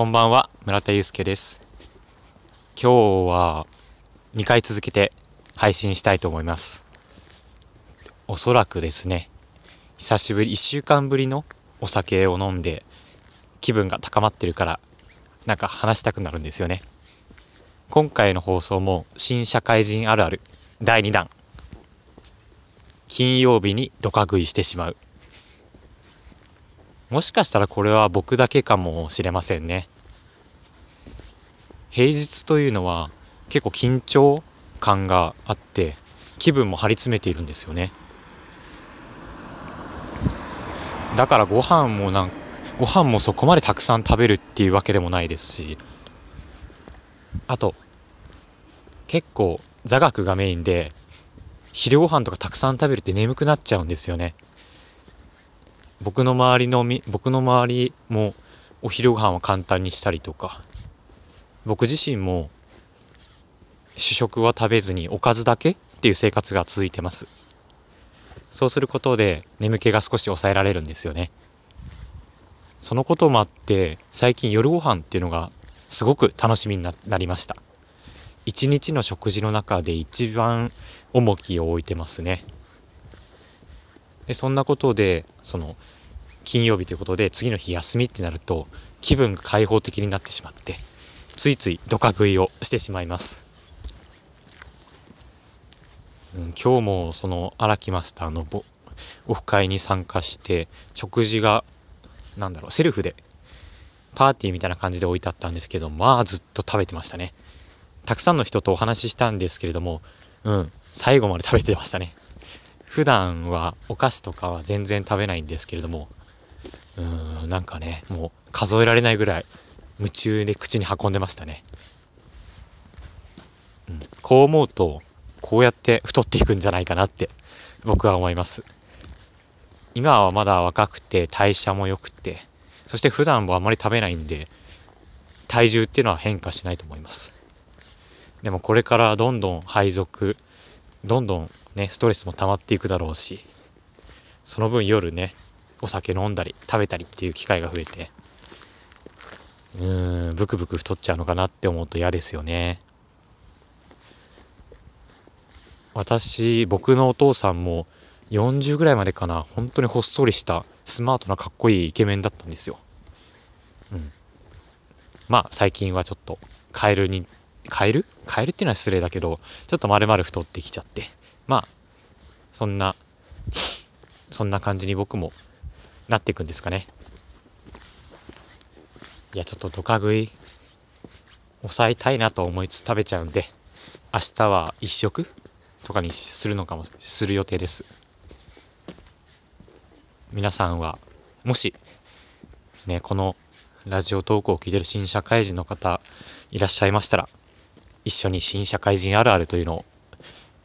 こんばんは、村田祐介です。今日は2回続けて配信したいと思います。おそらくですね、久しぶり、1週間ぶりのお酒を飲んで気分が高まってるから、なんか話したくなるんですよね。今回の放送も新社会人あるある第2弾。金曜日にドカ食いしてしまう。もしかしたらこれは僕だけかもしれませんね。平日というのは結構緊張感があって気分も張り詰めているんですよね。だからご飯もなんご飯もそこまでたくさん食べるっていうわけでもないですしあと結構座学がメインで昼ご飯とかたくさん食べるって眠くなっちゃうんですよね。僕の周りのみ僕の周りもお昼ご飯は簡単にしたりとか。僕自身も主食は食べずにおかずだけっていう生活が続いてます。そうすることで眠気が少し抑えられるんですよね。そのこともあって最近夜ご飯っていうのがすごく楽しみにななりました。一日の食事の中で一番重きを置いてますね。でそんなことでその金曜日ということで次の日休みってなると気分が開放的になってしまってついついドカ食いをしてしまいます、うん、今日もその荒木マスターのぼオフ会に参加して食事がなんだろうセルフでパーティーみたいな感じで置いてあったんですけどまあずっと食べてましたね。たくさんの人とお話ししたんですけれどもうん最後まで食べてましたね。普段はお菓子とかは全然食べないんですけれどもうーんなんかねもう数えられないぐらい夢中で口に運んでましたね、うん、こう思うとこうやって太っていくんじゃないかなって僕は思います。今はまだ若くて代謝も良くてそして普段もあまり食べないんで体重っていうのは変化しないと思います。でもこれからどんどん配属どんどんねストレスも溜まっていくだろうしその分夜ねお酒飲んだり食べたりっていう機会が増えてうーんブクブク太っちゃうのかなって思うと嫌ですよね。私僕のお父さんも40ぐらいまでかな本当にほっそりしたスマートなかっこいいイケメンだったんですよ。うん。まあ最近はちょっとカエルにカエルカエルっていうのは失礼だけどちょっと丸々太ってきちゃって。まあそんなそんな感じに僕もなっていくんですかね。いやちょっとドカ食い抑えたいなと思いつつ食べちゃうんで明日は一食？とかにするのかもする予定です。皆さんはもしねこのラジオ投稿を聞いてる新社会人の方いらっしゃいましたら一緒に新社会人あるあるというのを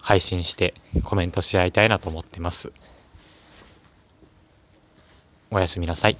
配信してコメントし合いたいなと思ってます。おやすみなさい。